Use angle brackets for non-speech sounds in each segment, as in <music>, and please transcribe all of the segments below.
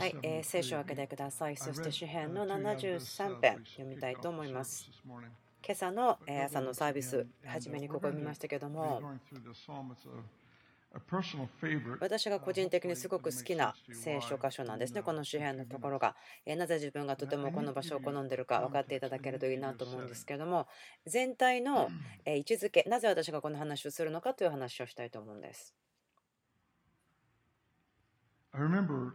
はい、えー、聖書を開けてください。そして詩篇の73編読みたいと思います。今朝の朝のサービス、初めにここ読みましたけども、私が個人的にすごく好きな聖書箇所なんですね、この詩篇のところが。なぜ自分がとてもこの場所を好んでいるか分かっていただけるといいなと思うんですけども、全体の <clears throat> 位置づけ、なぜ私がこの話をするのかという話をしたいと思うんです。I remember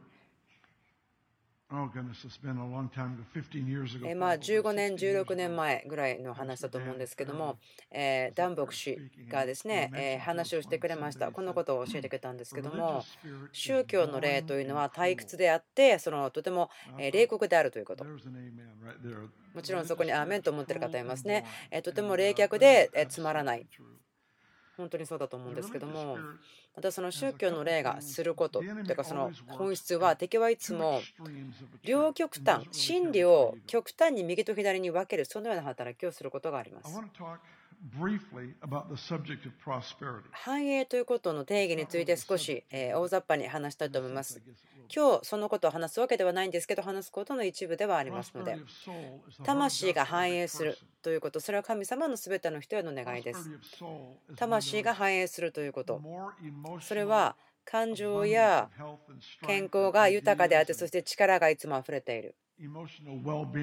まあ15年、16年前ぐらいの話だと思うんですけども、えダン牧師がですね、え話をしてくれました。このことを教えてくれたんですけども、宗教の霊というのは退屈であって、そのとても冷酷であるということ。もちろんそこにアーメンと思ってる方いますね。とても冷却でつまらない。本当にそうだと思うんですけども、またその宗教の例がすることというかその本質は敵はいつも両極端真理を極端に右と左に分けるそのような働きをすることがあります。繁栄ということの定義について少し大雑把に話したいと思います。今日そのことを話すわけではないんですけど話すことの一部ではありますので。魂が繁栄するということ。それは神様の全ての人への願いです。魂が繁栄するということ。それは感情や健康が豊かであってそして力がいつも溢れている。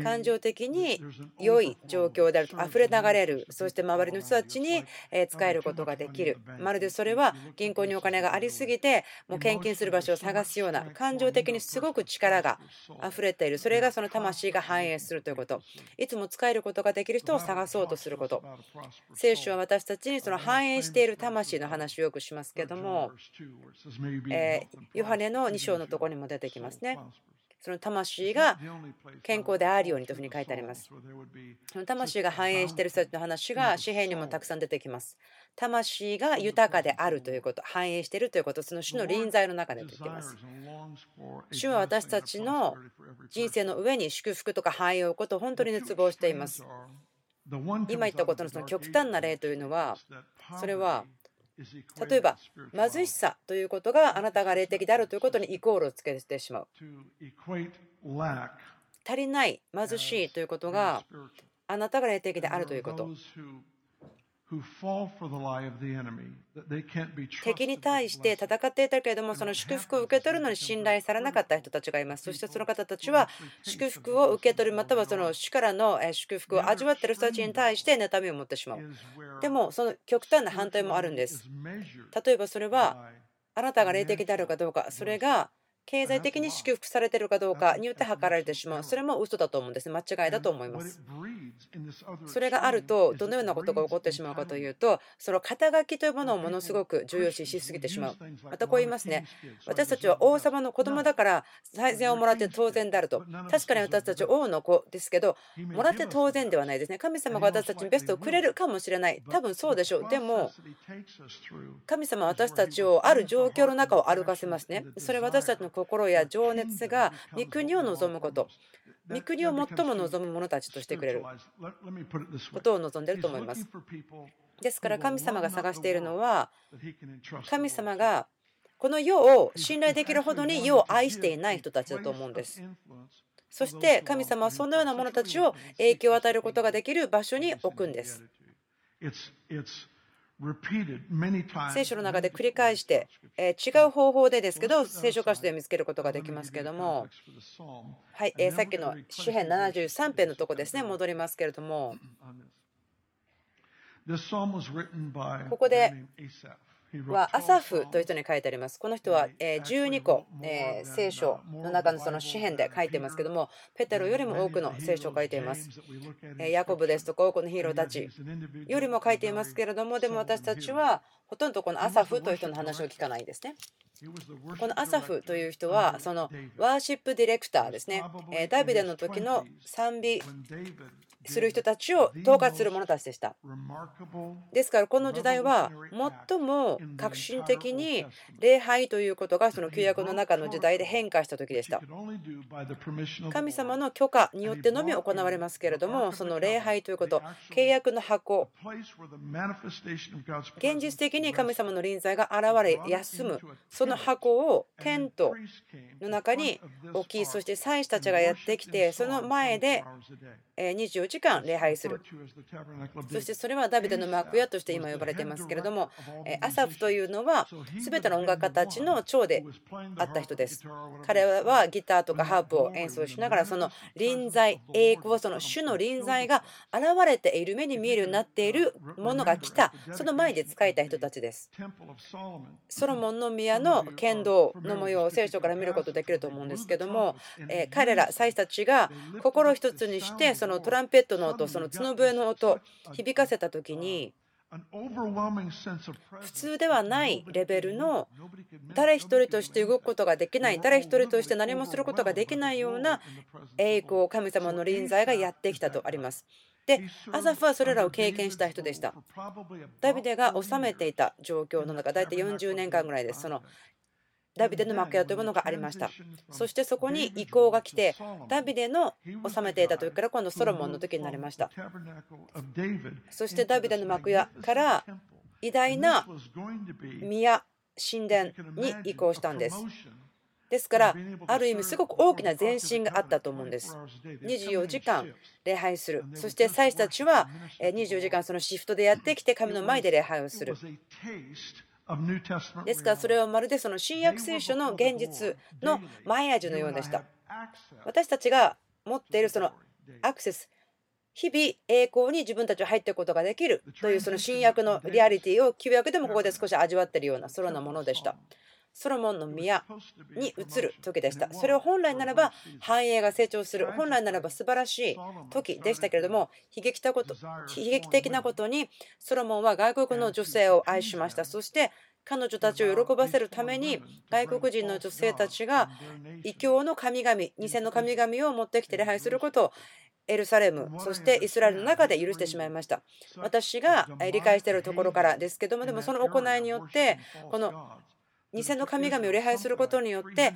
感情的に良い状況であると溢れ流れるそして周りの人たちに使えることができる。まるでそれは銀行にお金がありすぎてもう献金する場所を探すような感情的にすごく力が溢れている。それがその魂が反映するということ。いつも使えることができる人を探そうとすること。聖書は私たちにその反映している魂の話をよくしますけどもヨハネの2章のところにも出てきますねその魂が健康であるようにというふうに書いてあります。その魂が繁栄している人たちの話が紙幣にもたくさん出てきます。魂が豊かであるということ、繁栄しているということ、その種の臨在の中で出てきます。主は私たちの人生の上に祝福とか繁栄を置くことを本当に熱望しています。今言ったことのその極端な例というのは、それは例えば貧しさということがあなたが霊的であるということにイコールをつけてしまう。足りない貧しいということがあなたが霊的であるということ敵に対して戦っていたけれども、その祝福を受け取るのに信頼されなかった人たちがいます。そしてその方たちは祝福を受け取る、またはその主からの祝福を味わっている人たちに対して妬みを持ってしまう。でも、その極端な反対もあるんです。例えばそれは、あなたが霊的であるかどうか、それが経済的に祝福されているかどうかによって測られてしまう。それも嘘だと思うんです。間違いだと思います。それがあると、どのようなことが起こってしまうかというと、その肩書きというものをものすごく重要視しすぎてしまう。またこう言いますね。私たちは王様の子供だから最善をもらって当然であると。確かに私たち王の子ですけど、もらって当然ではないですね。神様が私たちにベストをくれるかもしれない。多分そうでしょう。でも、神様は私たちをある状況の中を歩かせますね。それは私たちの心や情熱が御国を望むこと、御国を最も望む者たちとしてくれることを望んでいると思います。ですから神様が探しているのは、神様がこの世を信頼できるほどに世を愛していない人たちだと思うんです。そして神様はそのような者たちを影響を与えることができる場所に置くんです。聖書の中で繰り返して、え違う方法でですけど聖書箇所で見つけることができますけどもはい、えさっきの詩編73編のとこですね戻りますけれども。ここではアサフという人に書いてあります。この人は12個聖書の中のその詩篇で書いてますけども、ペテロよりも多くの聖書を書いています。ヤコブですとか多くのヒーローたちよりも書いていますけれども、でも私たちはほとんどこのアサフという人の話を聞かないですね。このアサフという人はそのワーシップディレクターですね。ダビデの時の賛美する人たちを統括する者たちでした。ですからこの時代は最も革新的に礼拝ということがその旧約の中の時代で変化した時でした。神様の許可によってのみ行われますけれどもその礼拝ということ契約の箱。現実的に神様の臨在が現れ休むそこの箱をテントの中に置きそして祭司たちがやってきてその前で24時間礼拝する。そしてそれはダビデの幕屋として今呼ばれていますけれどもアサフというのは全ての音楽家たちの長であった人です。彼はギターとかハープを演奏しながらその臨在栄光その主の臨在が現れている目に見えるようになっているものが来た。その前で仕えた人たちです。ソロモンの宮の剣道の模様を聖書から見ることできると思うんですけどもえ彼ら祭司たちが心一つにしてそのトランペットの音その角笛の音響かせた時に普通ではないレベルの誰一人として動くことができない誰一人として何もすることができないような栄光神様の臨在がやってきたとあります。で、アザフはそれらを経験した人でした。ダビデが治めていた状況の中、大体40年間ぐらいです。そのダビデの幕屋というものがありました。そしてそこに移行が来て、ダビデの治めていた時から今度ソロモンの時になりました。そしてダビデの幕屋から偉大な宮、神殿に移行したんです。ですから、ある意味すごく大きな前進があったと思うんです。24時間礼拝する。そして祭司たちは24時間そのシフトでやってきて神の前で礼拝をする。ですからそれはまるでその新約聖書の現実の前味のようでした。私たちが持っているそのアクセス、日々栄光に自分たちは入っていくことができるというその新約のリアリティを旧約でもここで少し味わっているようなそのようなものでした。ソロモンの宮に移る時でした。それを本来ならば繁栄が成長する、本来ならば素晴らしい時でしたけれども、悲劇的こと悲劇的なことにソロモンは外国の女性を愛しました。そして彼女たちを喜ばせるために外国人の女性たちが異教の神々、偽の神々を持ってきて礼拝することをエルサレム、そしてイスラエルの中で許してしまいました。私が理解しているところからですけども、でもその行いによって、この偽の神々を礼拝することによって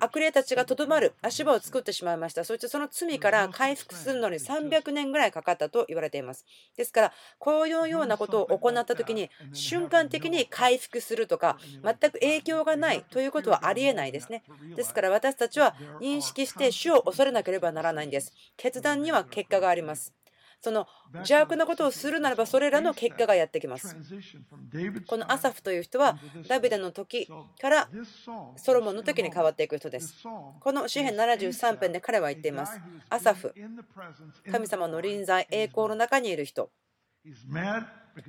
悪霊たちがとどまる足場を作ってしまいました。そしてその罪から回復するのに300年ぐらいかかったと言われています。ですからこういうようなことを行った時に瞬間的に回復するとか全く影響がないということはありえないですね。ですから私たちは認識して主を恐れなければならないんです。決断には結果があります。その邪悪なことをするならばそれらの結果がやってきます。このアサフという人はダビデの時からソロモンの時に変わっていく人です。この詩篇73編で彼は言っています。アサフ、神様の臨在、栄光の中にいる人。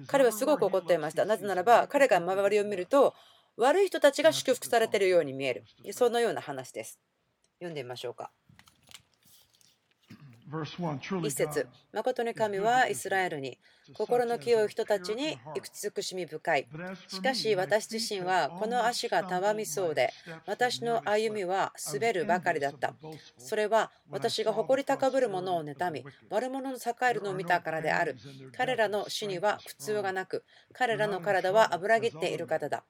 彼はすごく怒っていました。なぜならば彼が周りを見ると悪い人たちが祝福されているように見える。そのような話です。読んでみましょうか。一節誠に神はイスラエルに心の清い人たちに慈しみ深い。しかし私自身はこの足がたわみそうで、私の歩みは滑るばかりだった。それは私が誇り高ぶる者を妬み、悪者の栄えるのを見たからである。彼らの死には苦痛がなく、彼らの体は油ぎっている方だ。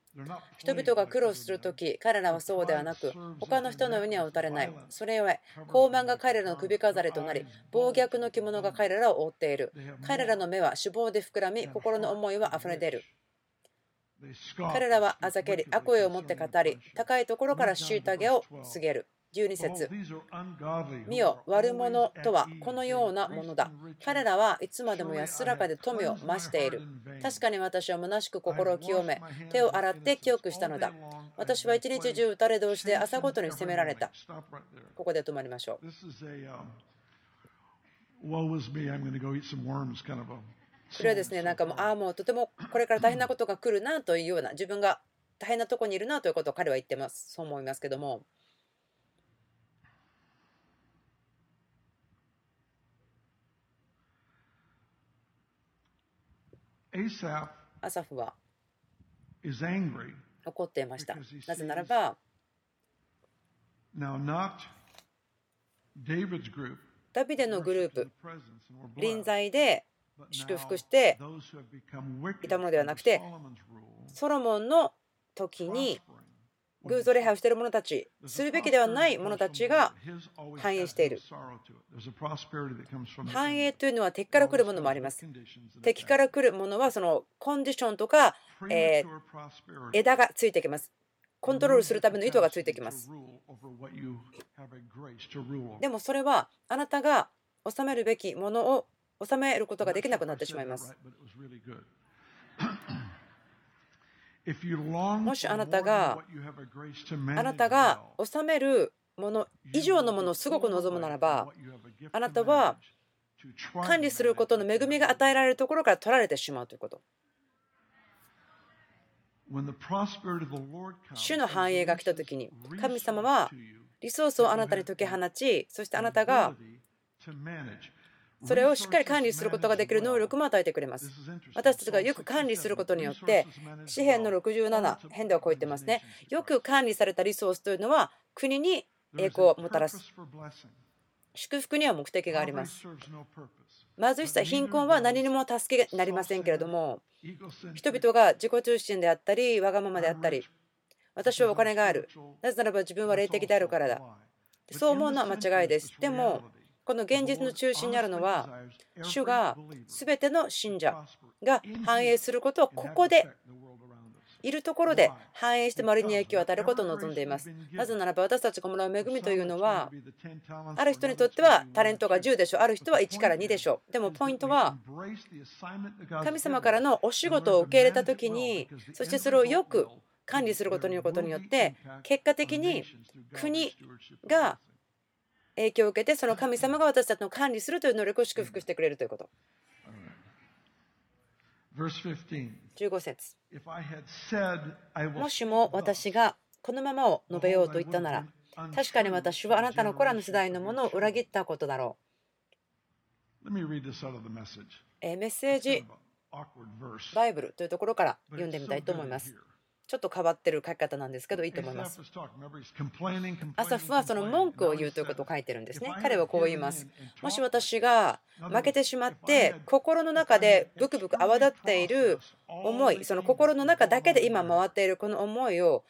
人々が苦労するとき、彼らはそうではなく、他の人の上には打たれない。それゆえ、高慢が彼らの首飾りとなり、暴虐の着物が彼らを覆っている。彼らの目は脂肪で膨らみ、心の思いは溢れ出る。彼らはあざけり、悪意を持って語り、高いところから虐げを告げる。12節見よ、悪者とはこのようなものだ。彼らはいつまでも安らかで富を増している。確かに私は虚しく心を清め、手を洗って記憶したのだ。私は一日中打たれ同士で朝ごとに責められた。ここで止まりましょう。それはですね、なんかもう、ああ、もうとてもこれから大変なことが来るなというような、自分が大変なとこにいるなということを彼は言ってます。そう思いますけども。アサフは怒っていました。なぜならば、ダビデのグループ、臨在で祝福していたものではなくて、ソロモンの時に偶像礼拝をしている者たち、するべきではない者たちが繁栄している。繁栄というのは敵から来るものもあります。敵から来るものはそのコンディションとか、え枝がついてきます。コントロールするための意図がついてきます。でもそれはあなたが収めるべきものを収めることができなくなってしまいます。もしあなたがあなたが収めるもの以上のものをすごく望むならばあなたは管理することの恵みが与えられるところから取られてしまうということ主の繁栄が来た時に神様はリソースをあなたに解き放ちそしてあなたがそれをしっかり管理することができる能力も与えてくれます。私たちがよく管理することによって、紙幣の67編ではこう言ってますね。よく管理されたリソースというのは国に栄光をもたらす。祝福には目的があります。貧しさ、貧困は何にも助けになりませんけれども、人々が自己中心であったり、わがままであったり、私はお金がある。なぜならば自分は霊的であるからだ。そう思うのは間違いです。でも、この現実の中心にあるのは、主が全ての信者が繁栄することをここでいるところで繁栄して周りに影響を与えることを望んでいます。なぜならば私たちがもらう恵みというのは、ある人にとってはタレントが10でしょう、ある人は1から2でしょう。でもポイントは、神様からのお仕事を受け入れたときに、そしてそれをよく管理することによって、結果的に国が影響を受けてその神様が私たちの管理するという能力を祝福してくれるということ。15節もしも私がこのままを述べようと言ったなら確かに私はあなたの子らの世代のものを裏切ったことだろう。メッセージバイブルというところから読んでみたいと思います。ちょっと変わってる書き方なんですけどいいと思います。アサフはその文句を言うということを書いてるんですね。彼はこう言います。もし私が負けてしまって心の中でブクブク泡立っている思いその心の中だけで今回っているこの思いを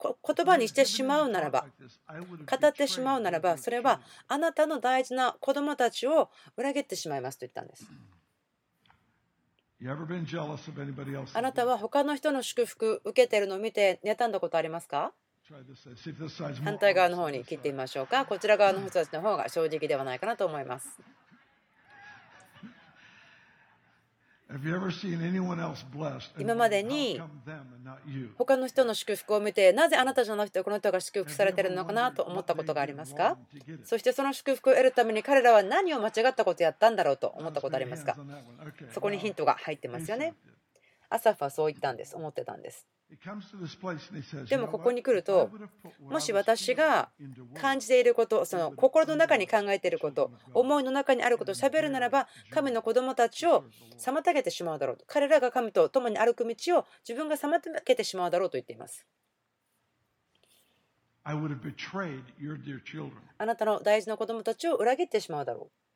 言葉にしてしまうならば語ってしまうならばそれはあなたの大事な子供たちを裏切ってしまいますと言ったんです。あなたは他の人の祝福受けてるのを見て妬んだことありますか？反対側の方に切ってみましょうか。こちら側の人たちの方が正直ではないかなと思います。今までに他の人の祝福を見てなぜあなたじゃなくてこの人が祝福されているのかなと思ったことがありますか？そしてその祝福を得るために彼らは何を間違ったことをやったんだろうと思ったことありますか？そこにヒントが入ってますよね。アサフはそう言ったんです。思ってたんですでもここに来るともし私が感じていることその心の中に考えていること思いの中にあることをしゃべるならば神の子供たちを妨げてしまうだろうと。彼らが神と共に歩く道を自分が妨げてしまうだろうと言っています。あなたの大事な子供たちを裏切ってしまうだろう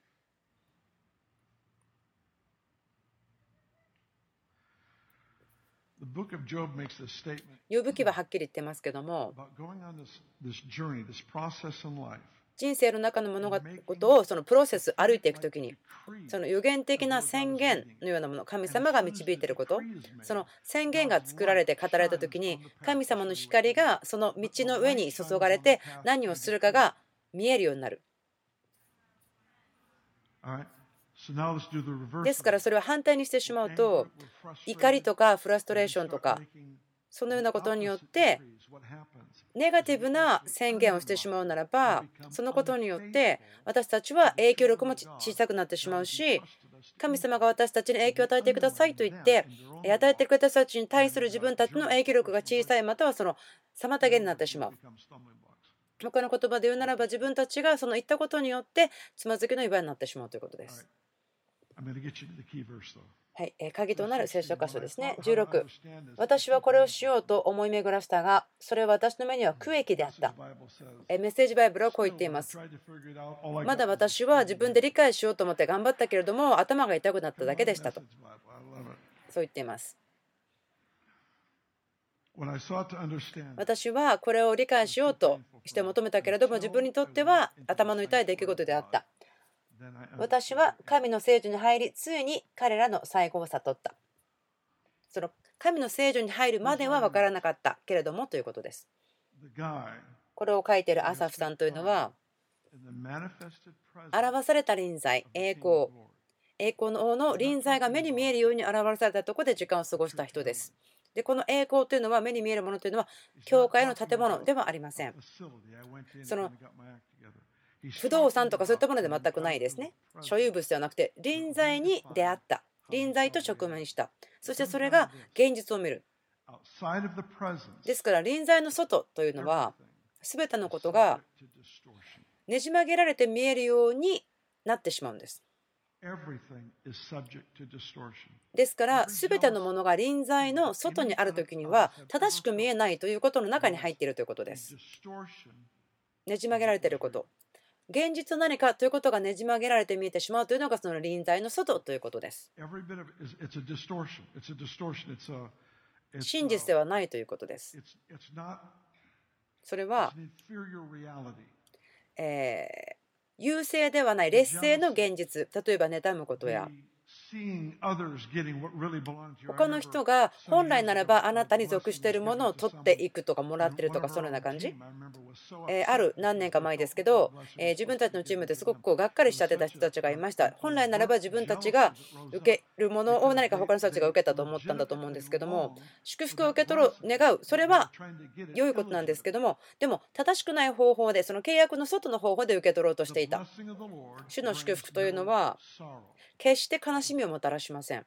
呼ぶ記ははっきり言ってますけども人生の中の物事をそのプロセス歩いていく時にその予言的な宣言のようなもの神様が導いていることその宣言が作られて語られた時に神様の光がその道の上に注がれて何をするかが見えるようになる。ですからそれを反対にしてしまうと怒りとかフラストレーションとかそのようなことによってネガティブな宣言をしてしまうならばそのことによって私たちは影響力も小さくなってしまうし神様が私たちに影響を与えてくださいと言って与えてくれた人たちに対する自分たちの影響力が小さいまたはその妨げになってしまう。他の言葉で言うならば自分たちがその言ったことによってつまずきの祝いになってしまうということです。はい、鍵となる聖書箇所ですね。16。私はこれをしようと思い巡らしたが、それは私の目には区域であった。メッセージバイブルはこう言っています。まだ私は自分で理解しようと思って頑張ったけれども、頭が痛くなっただけでしたと。そう言っています。私はこれを理解しようとして求めたけれども、自分にとっては頭の痛い出来事であった。私は神の聖女に入り、ついに彼らの最後を悟った。その神の聖女に入るまでは分からなかったけれどもということです。これを書いているアサフさんというのは表された臨在栄光栄光の王の臨在が目に見えるように表されたところで時間を過ごした人ですでこの栄光というのは目に見えるものというのは教会の建物ではありませんその不動産とかそういったもので全くないですね。所有物ではなくて臨在に出会った。臨在と直面した。そしてそれが現実を見る。ですから臨在の外というのは全てのことがねじ曲げられて見えるようになってしまうんです。ですから全てのものが臨在の外にある時には正しく見えないということの中に入っているということです。ねじ曲げられていること現実何かということがねじ曲げられて見えてしまうというのがその臨在の外ということです。真実ではないということです。それはえー優勢ではない劣勢の現実。例えば妬むことや他の人が本来ならばあなたに属しているものを取っていくとかもらってるとかそのような感じ、えある何年か前ですけど、え自分たちのチームですごくこうがっかりしちゃってた人たちがいました。本来ならば自分たちが受けるものを何か他の人たちが受けたと思ったんだと思うんですけども祝福を受け取る願う。それは良いことなんですけどもでも正しくない方法でその契約の外の方法で受け取ろうとしていた。主の祝福というのは決して悲しみをもたらしません。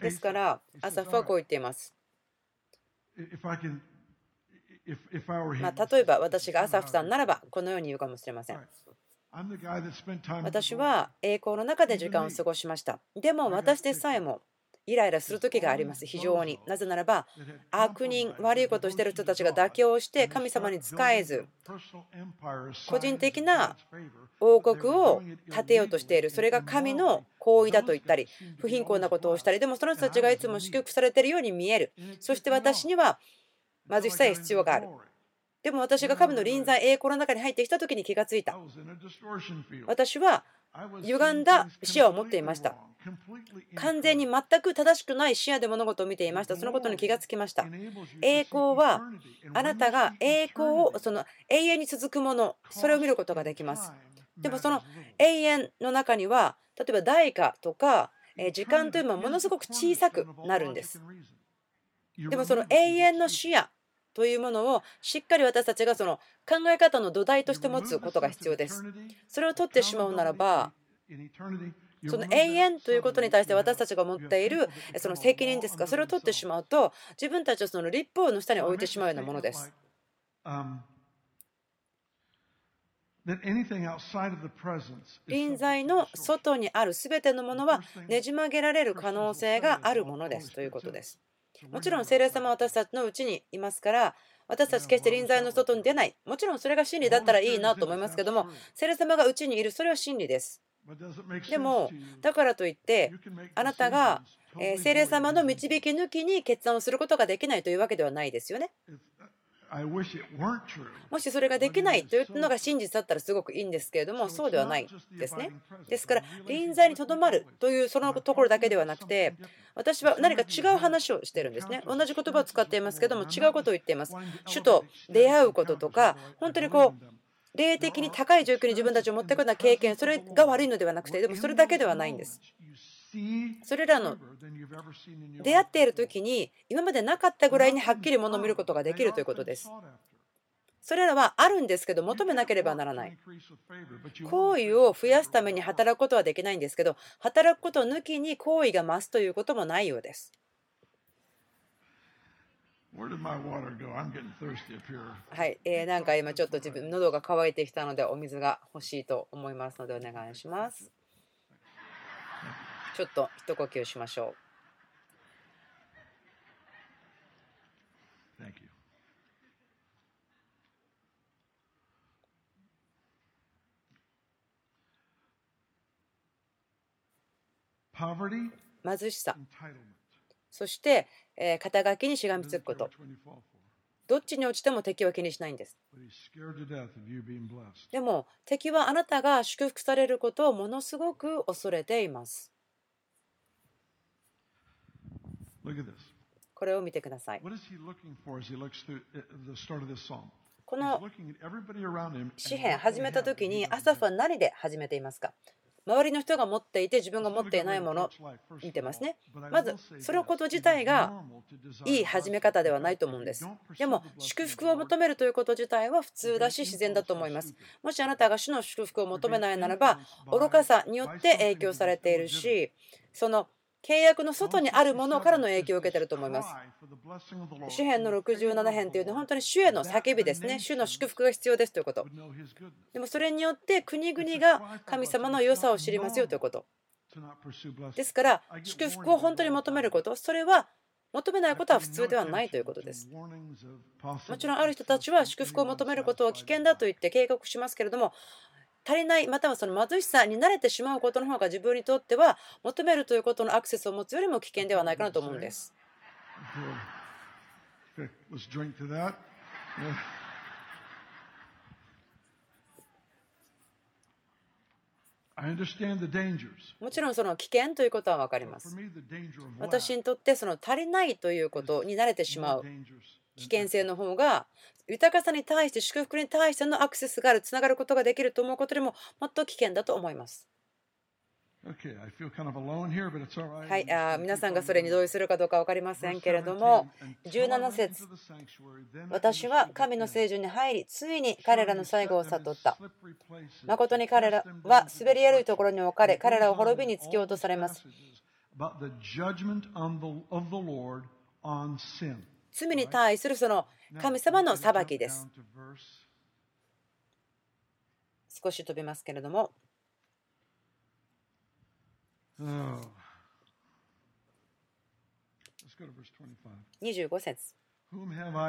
ですから、アサフはこう言っています。まあ、例えば私がアサフさんならばこのように言うかもしれません。私は栄光の中で時間を過ごしました。でも私でさえもイライラする時があります、非常に。なぜならば、<laughs> 悪人、悪いことをしている人たちが妥協して神様に仕えず、個人的な王国を建てようとしている、それが神の行為だと言ったり、不貧困なことをしたり、でもその人たちがいつも祝福されているように見える。そして私には貧しさや必要がある。でも私が神の臨在、栄光の中に入ってきた時に気がついた。私は歪んだ視野を持っていました。完全に全く正しくない視野で物事を見ていました。そのことに気がつきました。栄光はあなたが栄光をその永遠に続くもの、それを見ることができます。でもその永遠の中には、例えば代価とか時間というのはものすごく小さくなるんです。でもその永遠の視野というものをしっかり私たちがその考え方の土台として持つことが必要です。それを取ってしまうならば、その永遠ということに対して私たちが持っているその責任ですが、それを取ってしまうと、自分たちをその立法の下に置いてしまうようなものです。臨在の外にある全てのものはねじ曲げられる可能性があるものですということです。もちろん聖霊様は私たちのうちにいますから私たち決して臨在の外に出ない。もちろんそれが真理だったらいいなと思いますけども聖霊様がうちにいるそれは真理です。でもだからといってあなたが聖霊様の導き抜きに決断をすることができないというわけではないですよねもしそれができないというのが真実だったらすごくいいんですけれどもそうではないですね。ですから臨在にとどまるというそのところだけではなくて私は何か違う話をしてるんですね。同じ言葉を使っていますけども違うことを言っています。主と出会うこととか本当にこう霊的に高い状況に自分たちを持っていくような経験それが悪いのではなくてでもそれだけではないんですそれらの出会っている時に今までなかったぐらいにはっきりものを見ることができるということです。それらはあるんですけど求めなければならない。行為を増やすために働くことはできないんですけど働くことを抜きに行為が増すということもないようです。はい、えー、なんか今ちょっと自分喉が渇いてきたのでお水が欲しいと思いますのでお願いします。ちょっと一呼吸しましょう。貧しさ、そして、え肩書きにしがみつくこと。どっちに落ちても敵は気にしないんです。でも敵はあなたが祝福されることをものすごく恐れています。これを見てください。この詩篇始めた時にアサフは何で始めていますか？周りの人が持っていて自分が持っていないもの見てますね。まずそのこと自体がいい始め方ではないと思うんです。でも祝福を求めるということ自体は普通だし自然だと思います。もしあなたが主の祝福を求めないならば愚かさによって影響されているしその契約の外にあるものからの影響を受けていると思います。主編の67編というのは本当に主への叫びですね。主の祝福が必要ですということ。でもそれによって国々が神様の良さを知りますよということ。ですから祝福を本当に求めること、それは求めないことは普通ではないということです。もちろんある人たちは祝福を求めることは危険だと言って警告しますけれども、足りないまたはその貧しさに慣れてしまうことの方が自分にとっては求めるということのアクセスを持つよりも危険ではないかなと思うんです。もちろんその危険ということは分かります。私にとってその足りないということに慣れてしまう危険性の方が豊かさに対して祝福に対してのアクセスがあるつながることができると思うことでももっと危険だと思います。はい、あ皆さんがそれに同意するかどうか分かりませんけれども、17節私は神の聖女に入り、ついに彼らの最後を悟った。誠に彼らは滑りやるいところに置かれ、彼らを滅びに突き落とされます。罪に対するその神様の裁きです。少し飛びますけれども。25節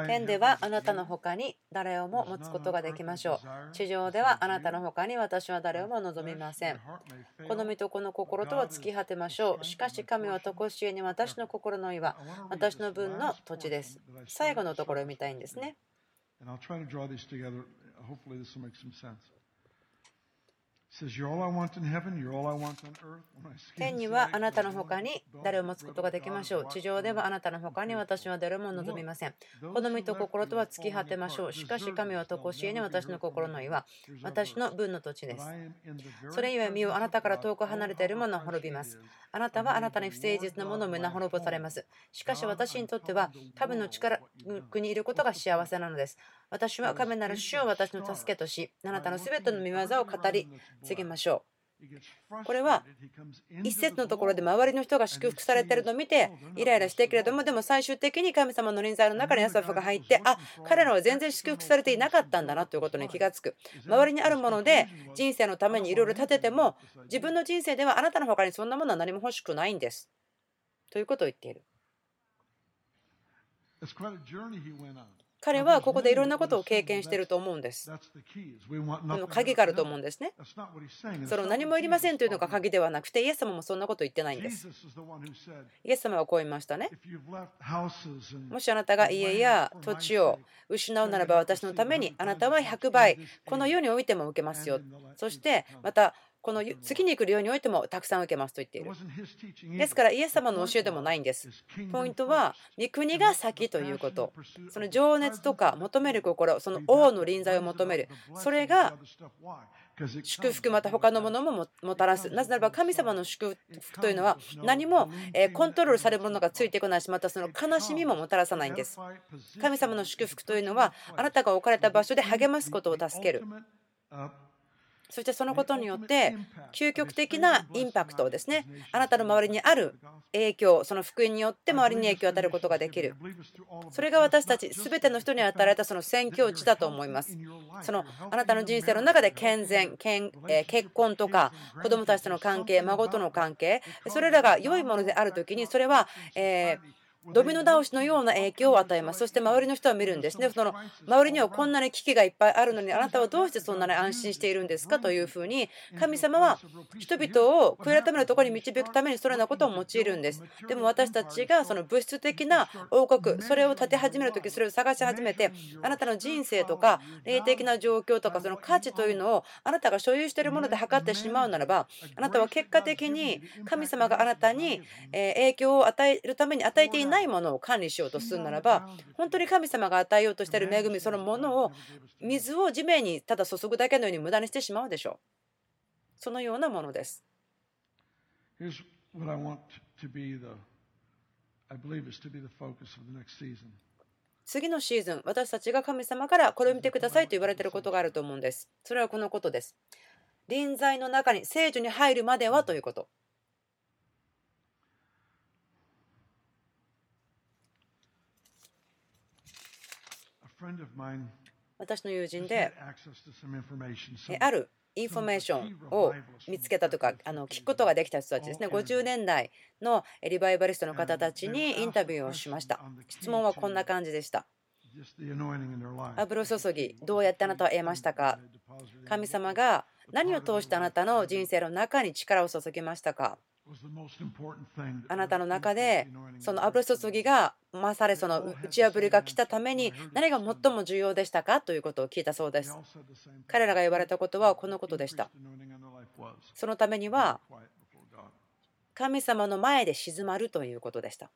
天ではあなたの他に誰をも持つことができましょう。地上ではあなたの他に私は誰をも望みません。この身とこの心とは尽き果てましょう。しかし神は常しえに私の心の岩、私の分の土地です。最後のところを見たいんですね。天にはあなたの他に誰を持つことができましょう。地上ではあなたの他に私は誰も望みません。好みと心とは尽き果てましょう。しかし神は常しえに私の心の岩、私の分の土地です。それゆえ身をあなたから遠く離れているものは滅びます。あなたはあなたに不誠実なものを皆滅ぼされます。しかし私にとっては神の力にいることが幸せなのです。私は神なる主を私の助けとし、あなたのすべての見業を語り継ぎましょう。これは一節のところで周りの人が祝福されているのを見てイライラしてけれどもでも最終的に神様の臨在の中にアサフが入ってあ彼らは全然祝福されていなかったんだなということに気がつく。周りにあるもので人生のためにいろいろ立てても自分の人生ではあなたの他にそんなものは何も欲しくないんです。ということを言っている彼はここでいろんなことを経験していると思うんです。鍵があると思うんですね。その何もいりませんというのが鍵ではなくて、イエス様もそんなこと言ってないんです。イエス様はこう言いましたね。もしあなたが家や土地を失うならば私のためにあなたは100倍この世においても受けますよ。そしてまたこの次に来るようにおいてもたくさん受けますと言っている。ですから、イエス様の教えでもないんです。ポイントは、御国が先ということ。その情熱とか求める心、その王の臨在を求める。それが祝福また他のものももたらす。なぜならば神様の祝福というのは何もコントロールされるものがついてこないし、またその悲しみももたらさないんです。神様の祝福というのはあなたが置かれた場所で励ますことを助ける。そしてそのことによって究極的なインパクトをですねあなたの周りにある影響その福音によって周りに影響を与えることができる。それが私たち全ての人に与えられたその宣教地だと思います。そのあなたの人生の中で健全結婚とか子供たちとの関係孫との関係それらが良いものである時にそれはえードミノ倒しのような影響を与えます。そして周りの人は見るんですね。その周りにはこんなに危機がいっぱいあるのに、あなたはどうしてそんなに安心しているんですかというふうに、神様は人々を悔い改めるところに導くためにそのようなことを用いるんです。でも私たちがその物質的な王国、それを立て始めるとき、それを探し始めて、あなたの人生とか霊的な状況とか、その価値というのをあなたが所有しているもので測ってしまうならば、あなたは結果的に神様があなたに影響を与えるために与えていないないものを管理しようとするならば本当に神様が与えようとしている恵みそのものを水を地面にただ注ぐだけのように無駄にしてしまうでしょう。そのようなものです。次のシーズン私たちが神様からこれを見てくださいと言われていることがあると思うんです。それはこのことです。臨在の中に聖女に入るまではということ私の友人であるインフォメーションを見つけたとかあの聞くことができた人たちですね。50年代のリバイバリストの方たちにインタビューをしました。質問はこんな感じでした。油注ぎどうやってあなたは得ましたか神様が何を通してあなたの人生の中に力を注ぎましたか？あなたの中でその油注ぎが増されその打ち破りが来たために何が最も重要でしたかということを聞いたそうです。彼らが言われたことはこのことでした。そのためには神様の前で静まるということでした。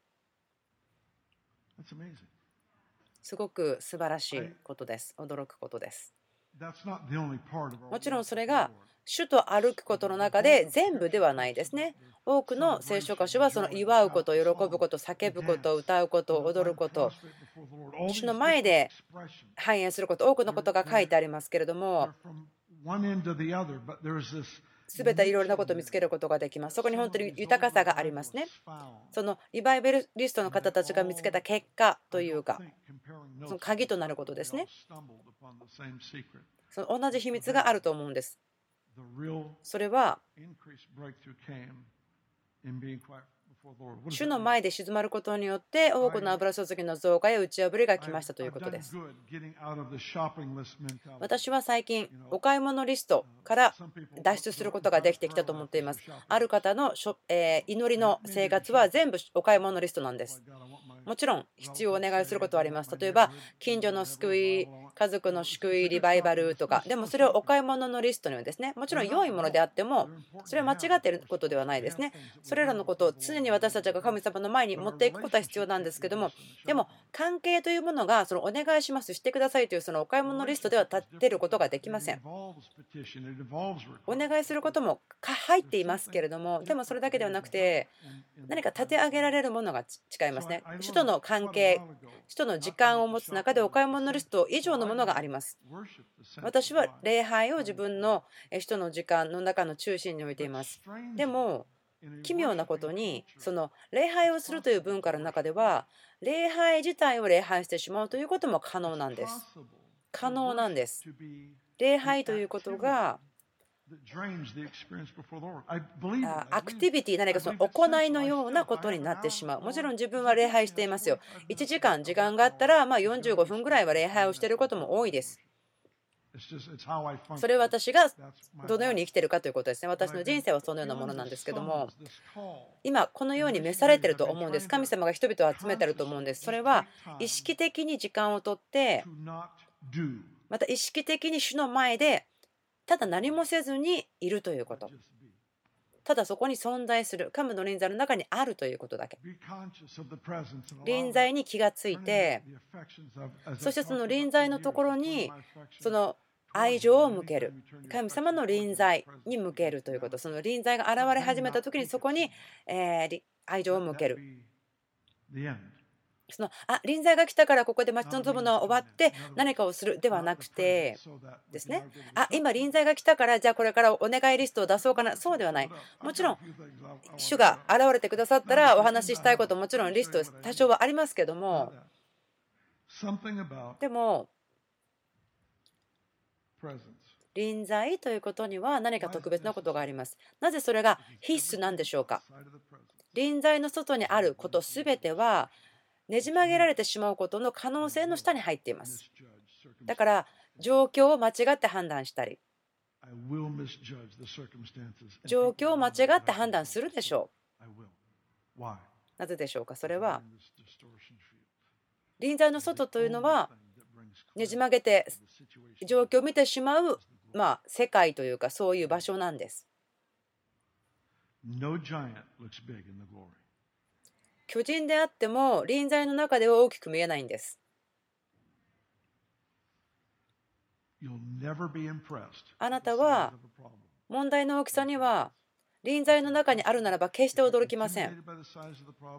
すごく素晴らしいことです。驚くことです。もちろんそれが主と歩くことの中で全部ではないですね。多くの聖書箇所はその祝うこと、喜ぶこと、叫ぶこと、歌うこと、踊ること、主の前で反映すること、多くのことが書いてありますけれども、すべていろいろなことを見つけることができます。そこに本当に豊かさがありますね。そのリバイベルリストの方たちが見つけた結果というか、その鍵となることですね。その同じ秘密があると思うんです。それは主の前で静まることによって多くの油注ぎの増加や打ち破りが来ましたということです。私は最近お買い物リストから脱出することができてきたと思っています。ある方の祈りの生活は全部お買い物リストなんです。もちろん必要をお願いすることはあります。例えば近所の救い家族の救いリバイバルとか。でもそれをお買い物のリストにはですねもちろん良いものであってもそれは間違っていることではないですね。それらのことを常に私たちが神様の前に持っていくことは必要なんですけどもでも関係というものがそのお願いしますしてくださいというそのお買い物リストでは立てることができません。お願いすることも入っていますけれどもでもそれだけではなくて何か立て上げられるものが違いますね。首都の関係首都の時間を持つ中でお買い物リスト以上のものがあります。私は礼拝を自分の人の時間の中の中心に置いています。でも奇妙なことにその礼拝をするという文化の中では礼拝自体を礼拝してしまうということも可能なんです。可能なんです。礼拝ということがアクティビティ、何かその行いのようなことになってしまう。もちろん自分は礼拝していますよ。1時間、時間があったら、ま45分ぐらいは礼拝をしていることも多いです。それは私がどのように生きているかということですね。私の人生はそのようなものなんですけども、今、このように召されていると思うんです。神様が人々を集めていると思うんです。それは意識的に時間をとって、また意識的に主の前でただ何もせずにいるということ。ただそこに存在する、神の臨在の中にあるということだけ。臨在に気がついて、そしてその臨在のところに、その愛情を向ける。神様の臨在に向けるということ。その臨在が現れ始めた時にそこに愛情を向ける。そのあ臨在が来たからここで待ち望むのは終わって何かをするではなくて。ですね。あ今臨在が来たからじゃあこれからお願いリストを出そうかな。そうではない。もちろん主が現れてくださったらお話ししたいこともちろんリスト多少はありますけども。でも臨在ということには何か特別なことがありますなぜそれが必須なんでしょうか臨在の外にあることすべてはねじ曲げられてしまうことの可能性の下に入っています。だから状況を間違って判断したり状況を間違って判断するでしょう。なぜでしょうか？それは臨在の外というのはねじ曲げて状況を見てしまうまあ世界というかそういう場所なんです。巨人であっても臨在の中では大きく見えないんです。あなたは問題の大きさには臨在の中にあるならば決して驚きません。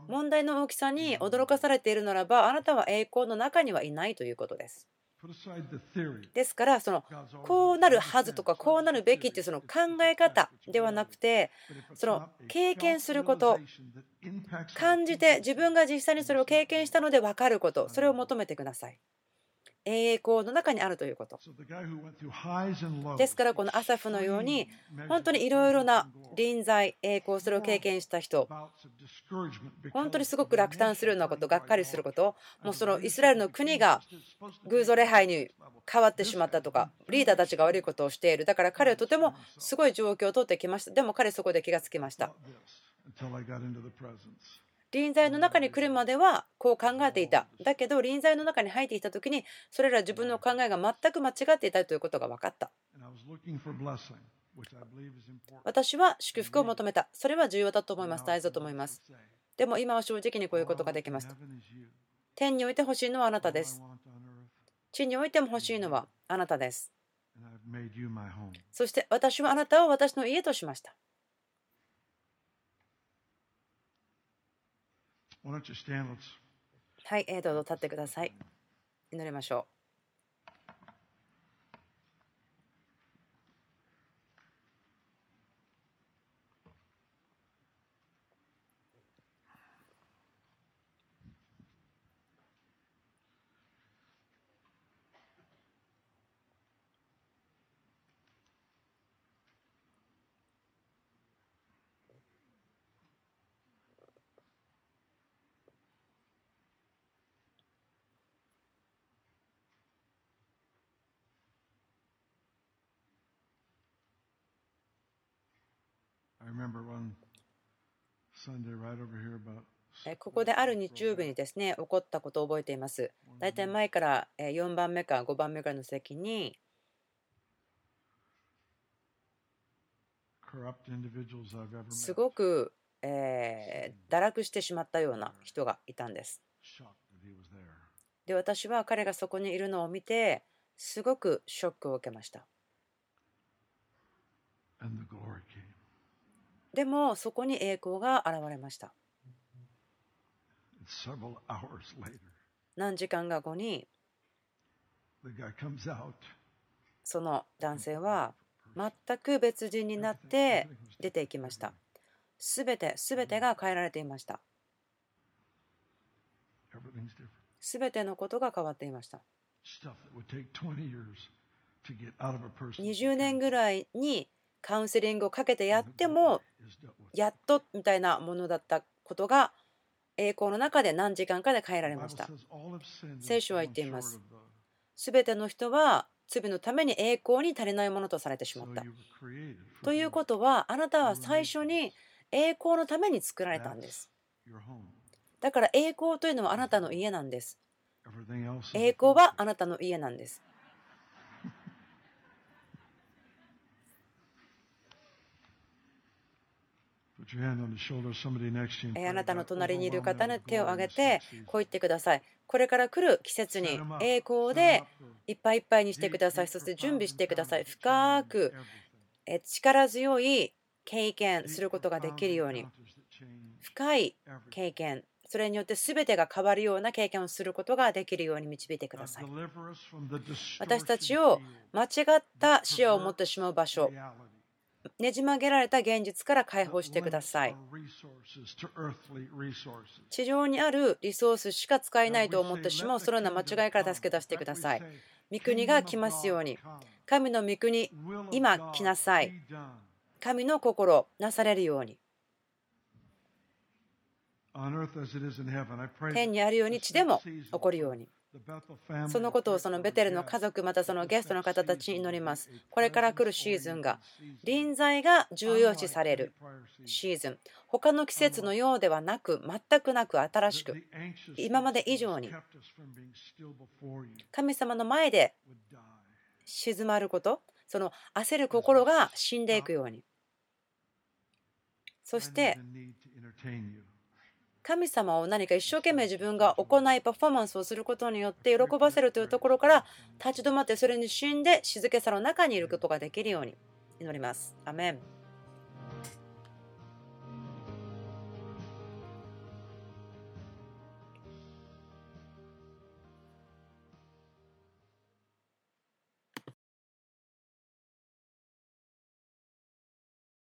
問題の大きさに驚かされているならばあなたは栄光の中にはいないということです。ですからそのこうなるはずとかこうなるべきっていうその考え方ではなくてその経験すること感じて自分が実際にそれを経験したので分かることそれを求めてください。栄光の中にあるということ。ですからこのアサフのように本当にいろいろな臨在、栄光、それを経験した人、本当にすごく落胆するようなこと、がっかりすること、もうそのイスラエルの国が偶像礼拝に変わってしまったとか、リーダーたちが悪いことをしている。だから彼はとてもすごい状況をとってきました。でも彼そこで気がつきました。臨在の中に来るまではこう考えていた。だけど臨在の中に入っていた時にそれら自分の考えが全く間違っていたということが分かった。私は祝福を求めた。それは重要だと思います。大事だと思います。でも今は正直にこういうことができました。天において欲しいのはあなたです。地においても欲しいのはあなたです。そして私はあなたを私の家としました。はい、えー、どうぞ立ってください。祈りましょう。ここである日曜日にですね起こったことを覚えています。大体前から4番目か5番目ぐらいの席にすごく、えー、堕落してしまったような人がいたんです。で私は彼がそこにいるのを見てすごくショックを受けました。でもそこに栄光が現れました。何時間か後にその男性は全く別人になって出ていきました。すべて、すべてが変えられていました。すべてのことが変わっていました。20年ぐらいにカウンセリングをかけてやってもやっとみたいなものだったことが栄光の中で何時間かで変えられました。聖書は言っています。すべての人は罪のために栄光に足りないものとされてしまった。ということは、あなたは最初に栄光のために作られたんです。だから栄光というのはあなたの家なんです。栄光はあなたの家なんです。あなたの隣にいる方の手を挙げてこう言ってください。これから来る季節に栄光でいっぱいいっぱいにしてください。そして準備してください。深く力強い経験することができるように深い経験それによって全てが変わるような経験をすることができるように導いてください。私たちを間違った視野を持ってしまう場所ねじ曲げられた現実から解放してください。地上にあるリソースしか使えないと思ってしまうそのような間違いから助け出してください。御国が来ますように。神の御国、今来なさい。神の心、なされるように。天にあるように地でも起こるように。そのことをそのベテルの家族またそのゲストの方たちに祈ります。これから来るシーズンが臨在が重要視されるシーズン。他の季節のようではなく全くなく新しく今まで以上に神様の前で静まることその焦る心が死んでいくようにそして神様を何か一生懸命自分が行いパフォーマンスをすることによって喜ばせるというところから立ち止まってそれに死んで静けさの中にいることができるように祈ります。アメン